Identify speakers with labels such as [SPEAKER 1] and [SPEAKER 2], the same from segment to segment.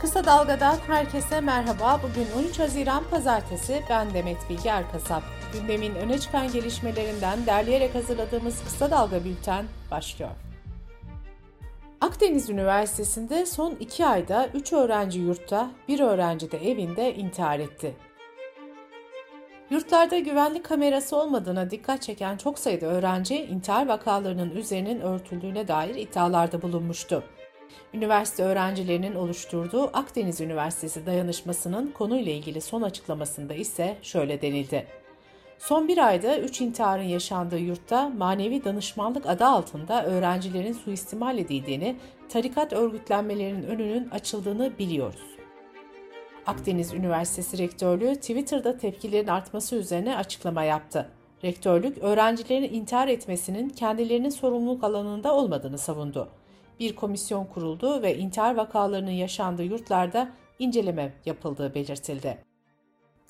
[SPEAKER 1] Kısa Dalga'dan herkese merhaba. Bugün 13 Haziran Pazartesi. Ben Demet Bilge Erkasap. Gündemin öne çıkan gelişmelerinden derleyerek hazırladığımız Kısa Dalga Bülten başlıyor. Akdeniz Üniversitesi'nde son iki ayda 3 öğrenci yurtta, bir öğrenci de evinde intihar etti. Yurtlarda güvenlik kamerası olmadığına dikkat çeken çok sayıda öğrenci intihar vakalarının üzerinin örtüldüğüne dair iddialarda bulunmuştu. Üniversite öğrencilerinin oluşturduğu Akdeniz Üniversitesi dayanışmasının konuyla ilgili son açıklamasında ise şöyle denildi. Son bir ayda 3 intiharın yaşandığı yurtta manevi danışmanlık adı altında öğrencilerin suistimal edildiğini, tarikat örgütlenmelerinin önünün açıldığını biliyoruz. Akdeniz Üniversitesi Rektörlüğü Twitter'da tepkilerin artması üzerine açıklama yaptı. Rektörlük, öğrencilerin intihar etmesinin kendilerinin sorumluluk alanında olmadığını savundu. Bir komisyon kuruldu ve intihar vakalarının yaşandığı yurtlarda inceleme yapıldığı belirtildi.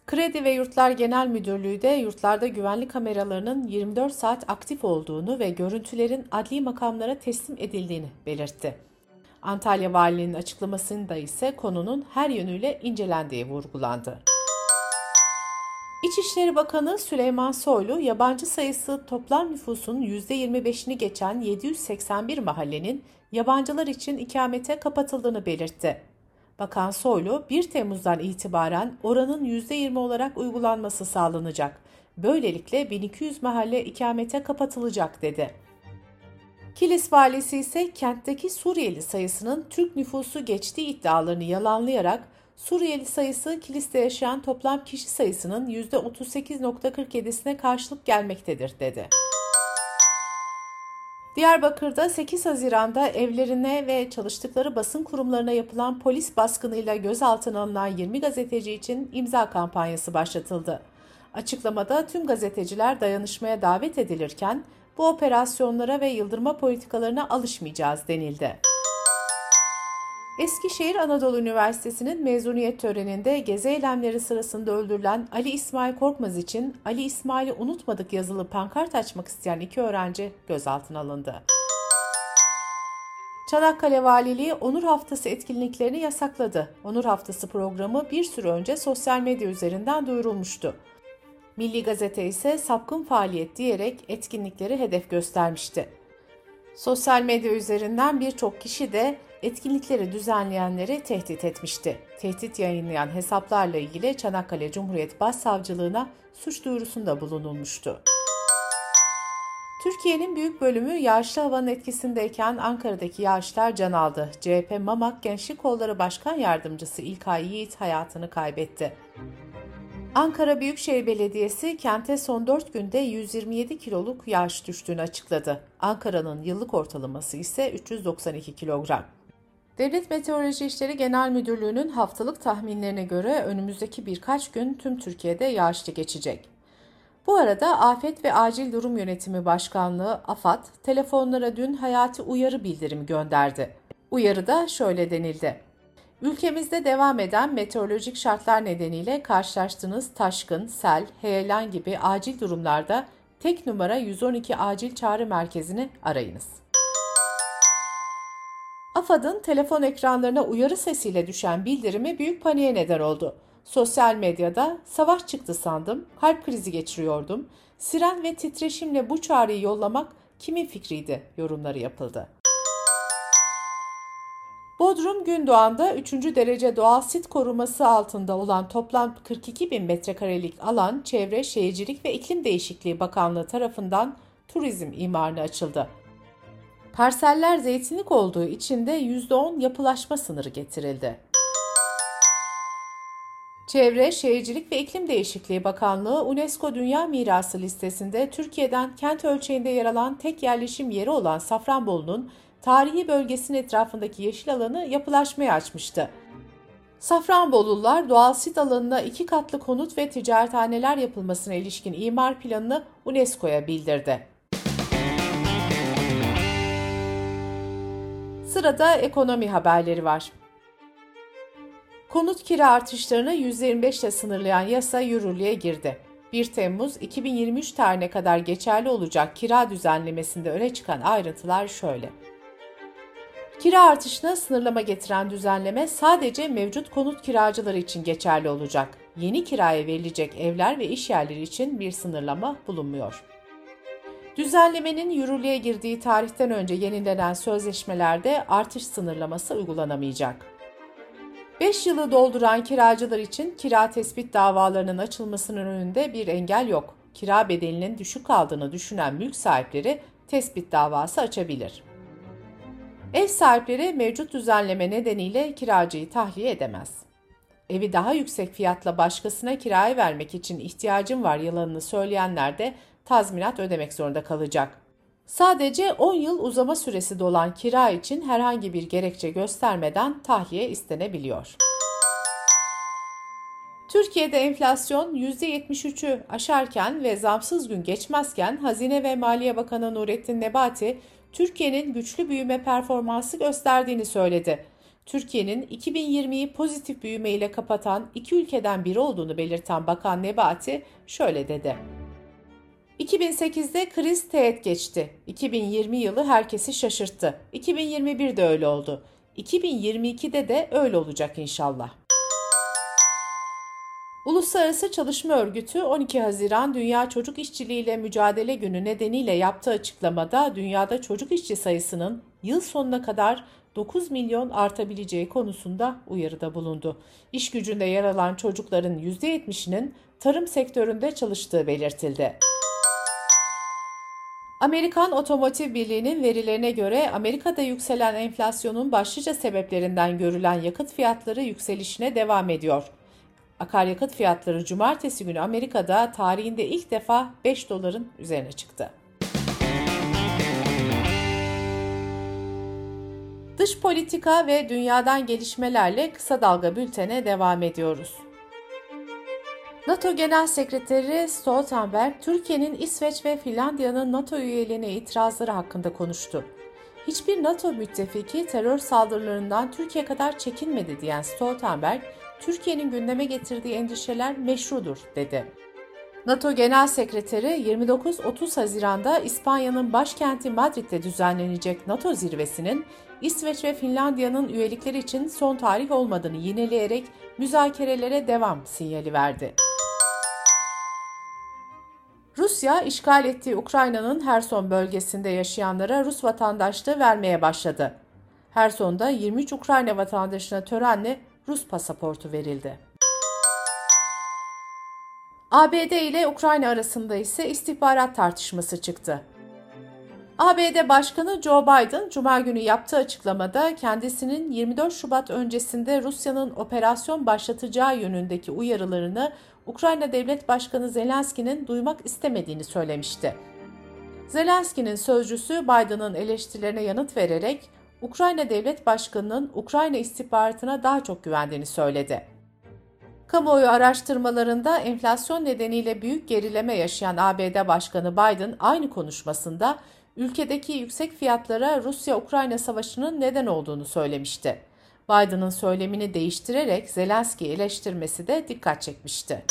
[SPEAKER 1] Kredi ve Yurtlar Genel Müdürlüğü de yurtlarda güvenlik kameralarının 24 saat aktif olduğunu ve görüntülerin adli makamlara teslim edildiğini belirtti. Antalya Valiliğinin açıklamasında ise konunun her yönüyle incelendiği vurgulandı. İçişleri Bakanı Süleyman Soylu, yabancı sayısı toplam nüfusun %25'ini geçen 781 mahallenin yabancılar için ikamete kapatıldığını belirtti. Bakan Soylu, 1 Temmuz'dan itibaren oranın %20 olarak uygulanması sağlanacak. Böylelikle 1200 mahalle ikamete kapatılacak dedi. Kilis valisi ise kentteki Suriyeli sayısının Türk nüfusu geçtiği iddialarını yalanlayarak Suriyeli sayısı Kilis'te yaşayan toplam kişi sayısının %38.47'sine karşılık gelmektedir dedi. Diyarbakır'da 8 Haziran'da evlerine ve çalıştıkları basın kurumlarına yapılan polis baskınıyla gözaltına alınan 20 gazeteci için imza kampanyası başlatıldı. Açıklamada tüm gazeteciler dayanışmaya davet edilirken bu operasyonlara ve yıldırma politikalarına alışmayacağız denildi. Eskişehir Anadolu Üniversitesi'nin mezuniyet töreninde gezi eylemleri sırasında öldürülen Ali İsmail Korkmaz için Ali İsmail'i unutmadık yazılı pankart açmak isteyen iki öğrenci gözaltına alındı. Çanakkale Valiliği Onur Haftası etkinliklerini yasakladı. Onur Haftası programı bir süre önce sosyal medya üzerinden duyurulmuştu. Milli Gazete ise sapkın faaliyet diyerek etkinlikleri hedef göstermişti. Sosyal medya üzerinden birçok kişi de etkinlikleri düzenleyenleri tehdit etmişti. Tehdit yayınlayan hesaplarla ilgili Çanakkale Cumhuriyet Başsavcılığına suç duyurusunda bulunulmuştu. Türkiye'nin büyük bölümü yağışlı havanın etkisindeyken Ankara'daki yağışlar can aldı. CHP Mamak Gençlik Kolları Başkan Yardımcısı İlkay Yiğit hayatını kaybetti. Ankara Büyükşehir Belediyesi kente son 4 günde 127 kiloluk yağış düştüğünü açıkladı. Ankara'nın yıllık ortalaması ise 392 kilogram. Devlet Meteoroloji İşleri Genel Müdürlüğü'nün haftalık tahminlerine göre önümüzdeki birkaç gün tüm Türkiye'de yağışlı geçecek. Bu arada Afet ve Acil Durum Yönetimi Başkanlığı AFAD telefonlara dün hayati uyarı bildirimi gönderdi. Uyarıda şöyle denildi. Ülkemizde devam eden meteorolojik şartlar nedeniyle karşılaştığınız taşkın, sel, heyelan gibi acil durumlarda tek numara 112 acil çağrı merkezini arayınız. AFAD'ın telefon ekranlarına uyarı sesiyle düşen bildirimi büyük paniğe neden oldu. Sosyal medyada savaş çıktı sandım, kalp krizi geçiriyordum, siren ve titreşimle bu çağrıyı yollamak kimin fikriydi yorumları yapıldı. Bodrum Gündoğan'da 3. derece doğal sit koruması altında olan toplam 42 bin metrekarelik alan Çevre, Şehircilik ve İklim Değişikliği Bakanlığı tarafından turizm imarına açıldı. Parseller zeytinlik olduğu için de %10 yapılaşma sınırı getirildi. Çevre, Şehircilik ve İklim Değişikliği Bakanlığı UNESCO Dünya Mirası listesinde Türkiye'den kent ölçeğinde yer alan tek yerleşim yeri olan Safranbolu'nun tarihi bölgesinin etrafındaki yeşil alanı yapılaşmaya açmıştı. Safranbolulular doğal sit alanına iki katlı konut ve ticarethaneler yapılmasına ilişkin imar planını UNESCO'ya bildirdi. Sırada ekonomi haberleri var. Konut kira artışlarını %25 ile sınırlayan yasa yürürlüğe girdi. 1 Temmuz 2023 tarihine kadar geçerli olacak kira düzenlemesinde öne çıkan ayrıntılar şöyle. Kira artışına sınırlama getiren düzenleme sadece mevcut konut kiracıları için geçerli olacak. Yeni kiraya verilecek evler ve iş yerleri için bir sınırlama bulunmuyor. Düzenlemenin yürürlüğe girdiği tarihten önce yenilenen sözleşmelerde artış sınırlaması uygulanamayacak. 5 yılı dolduran kiracılar için kira tespit davalarının açılmasının önünde bir engel yok. Kira bedelinin düşük kaldığını düşünen mülk sahipleri tespit davası açabilir. Ev sahipleri mevcut düzenleme nedeniyle kiracıyı tahliye edemez. Evi daha yüksek fiyatla başkasına kiraya vermek için ihtiyacım var yalanını söyleyenler de tazminat ödemek zorunda kalacak. Sadece 10 yıl uzama süresi dolan kira için herhangi bir gerekçe göstermeden tahliye istenebiliyor. Türkiye'de enflasyon %73'ü aşarken ve zamsız gün geçmezken Hazine ve Maliye Bakanı Nurettin Nebati, Türkiye'nin güçlü büyüme performansı gösterdiğini söyledi. Türkiye'nin 2020'yi pozitif büyüme ile kapatan iki ülkeden biri olduğunu belirten Bakan Nebati şöyle dedi. 2008'de kriz teğet geçti. 2020 yılı herkesi şaşırttı. 2021 de öyle oldu. 2022'de de öyle olacak inşallah. Uluslararası Çalışma Örgütü 12 Haziran Dünya Çocuk İşçiliği ile Mücadele Günü nedeniyle yaptığı açıklamada dünyada çocuk işçi sayısının yıl sonuna kadar 9 milyon artabileceği konusunda uyarıda bulundu. İş gücünde yer alan çocukların %70'inin tarım sektöründe çalıştığı belirtildi. Amerikan Otomotiv Birliği'nin verilerine göre Amerika'da yükselen enflasyonun başlıca sebeplerinden görülen yakıt fiyatları yükselişine devam ediyor. Akaryakıt fiyatları cumartesi günü Amerika'da tarihinde ilk defa 5 doların üzerine çıktı. Dış politika ve dünyadan gelişmelerle kısa dalga bültene devam ediyoruz. NATO Genel Sekreteri Stoltenberg, Türkiye'nin İsveç ve Finlandiya'nın NATO üyeliğine itirazları hakkında konuştu. Hiçbir NATO müttefiki terör saldırılarından Türkiye kadar çekinmedi diyen Stoltenberg, Türkiye'nin gündeme getirdiği endişeler meşrudur dedi. NATO Genel Sekreteri 29-30 Haziran'da İspanya'nın başkenti Madrid'de düzenlenecek NATO zirvesinin İsveç ve Finlandiya'nın üyelikleri için son tarih olmadığını yineleyerek müzakerelere devam sinyali verdi. Rusya, işgal ettiği Ukrayna'nın Herson bölgesinde yaşayanlara Rus vatandaşlığı vermeye başladı. Herson'da 23 Ukrayna vatandaşına törenle Rus pasaportu verildi. ABD ile Ukrayna arasında ise istihbarat tartışması çıktı. ABD Başkanı Joe Biden cuma günü yaptığı açıklamada kendisinin 24 Şubat öncesinde Rusya'nın operasyon başlatacağı yönündeki uyarılarını Ukrayna Devlet Başkanı Zelenski'nin duymak istemediğini söylemişti. Zelenski'nin sözcüsü Biden'ın eleştirilerine yanıt vererek Ukrayna Devlet Başkanı'nın Ukrayna istihbaratına daha çok güvendiğini söyledi. Kamuoyu araştırmalarında enflasyon nedeniyle büyük gerileme yaşayan ABD Başkanı Biden aynı konuşmasında ülkedeki yüksek fiyatlara Rusya-Ukrayna savaşının neden olduğunu söylemişti. Biden'ın söylemini değiştirerek Zelenski eleştirmesi de dikkat çekmişti.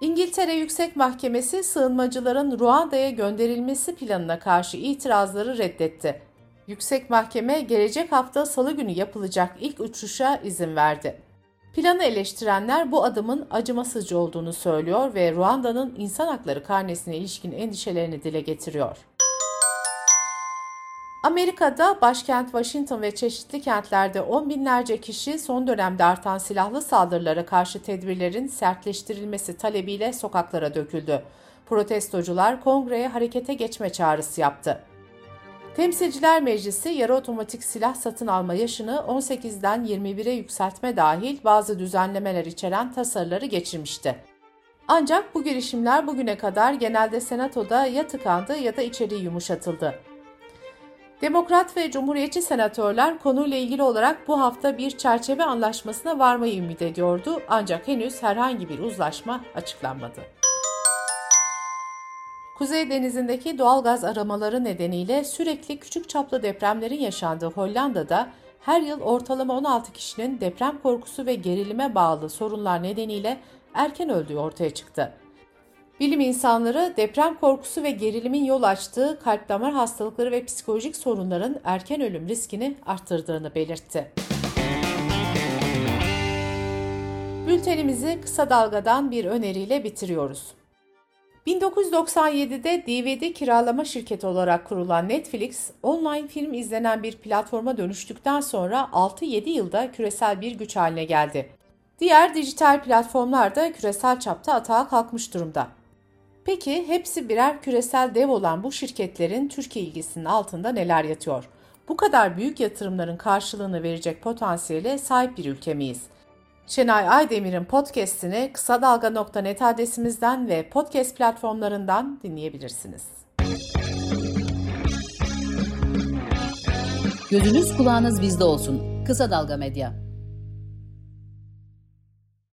[SPEAKER 1] İngiltere Yüksek Mahkemesi sığınmacıların Ruanda'ya gönderilmesi planına karşı itirazları reddetti. Yüksek Mahkeme gelecek hafta Salı günü yapılacak ilk uçuşa izin verdi. Planı eleştirenler bu adımın acımasızca olduğunu söylüyor ve Ruanda'nın insan hakları karnesine ilişkin endişelerini dile getiriyor. Amerika'da başkent Washington ve çeşitli kentlerde on binlerce kişi son dönemde artan silahlı saldırılara karşı tedbirlerin sertleştirilmesi talebiyle sokaklara döküldü. Protestocular kongreye harekete geçme çağrısı yaptı. Temsilciler Meclisi yarı otomatik silah satın alma yaşını 18'den 21'e yükseltme dahil bazı düzenlemeler içeren tasarıları geçirmişti. Ancak bu girişimler bugüne kadar genelde Senato'da ya tıkandı ya da içeriği yumuşatıldı. Demokrat ve Cumhuriyetçi senatörler konuyla ilgili olarak bu hafta bir çerçeve anlaşmasına varmayı ümit ediyordu ancak henüz herhangi bir uzlaşma açıklanmadı. Kuzey Denizi'ndeki doğal gaz aramaları nedeniyle sürekli küçük çaplı depremlerin yaşandığı Hollanda'da her yıl ortalama 16 kişinin deprem korkusu ve gerilime bağlı sorunlar nedeniyle erken öldüğü ortaya çıktı. Bilim insanları deprem korkusu ve gerilimin yol açtığı kalp damar hastalıkları ve psikolojik sorunların erken ölüm riskini arttırdığını belirtti. Bültenimizi kısa dalgadan bir öneriyle bitiriyoruz. 1997'de DVD kiralama şirketi olarak kurulan Netflix, online film izlenen bir platforma dönüştükten sonra 6-7 yılda küresel bir güç haline geldi. Diğer dijital platformlar da küresel çapta atağa kalkmış durumda. Peki hepsi birer küresel dev olan bu şirketlerin Türkiye ilgisinin altında neler yatıyor? Bu kadar büyük yatırımların karşılığını verecek potansiyele sahip bir ülke miyiz? Şenay Aydemir'in podcast'ini kısa dalga.net adresimizden ve podcast platformlarından dinleyebilirsiniz.
[SPEAKER 2] Gözünüz kulağınız bizde olsun. Kısa Dalga Medya.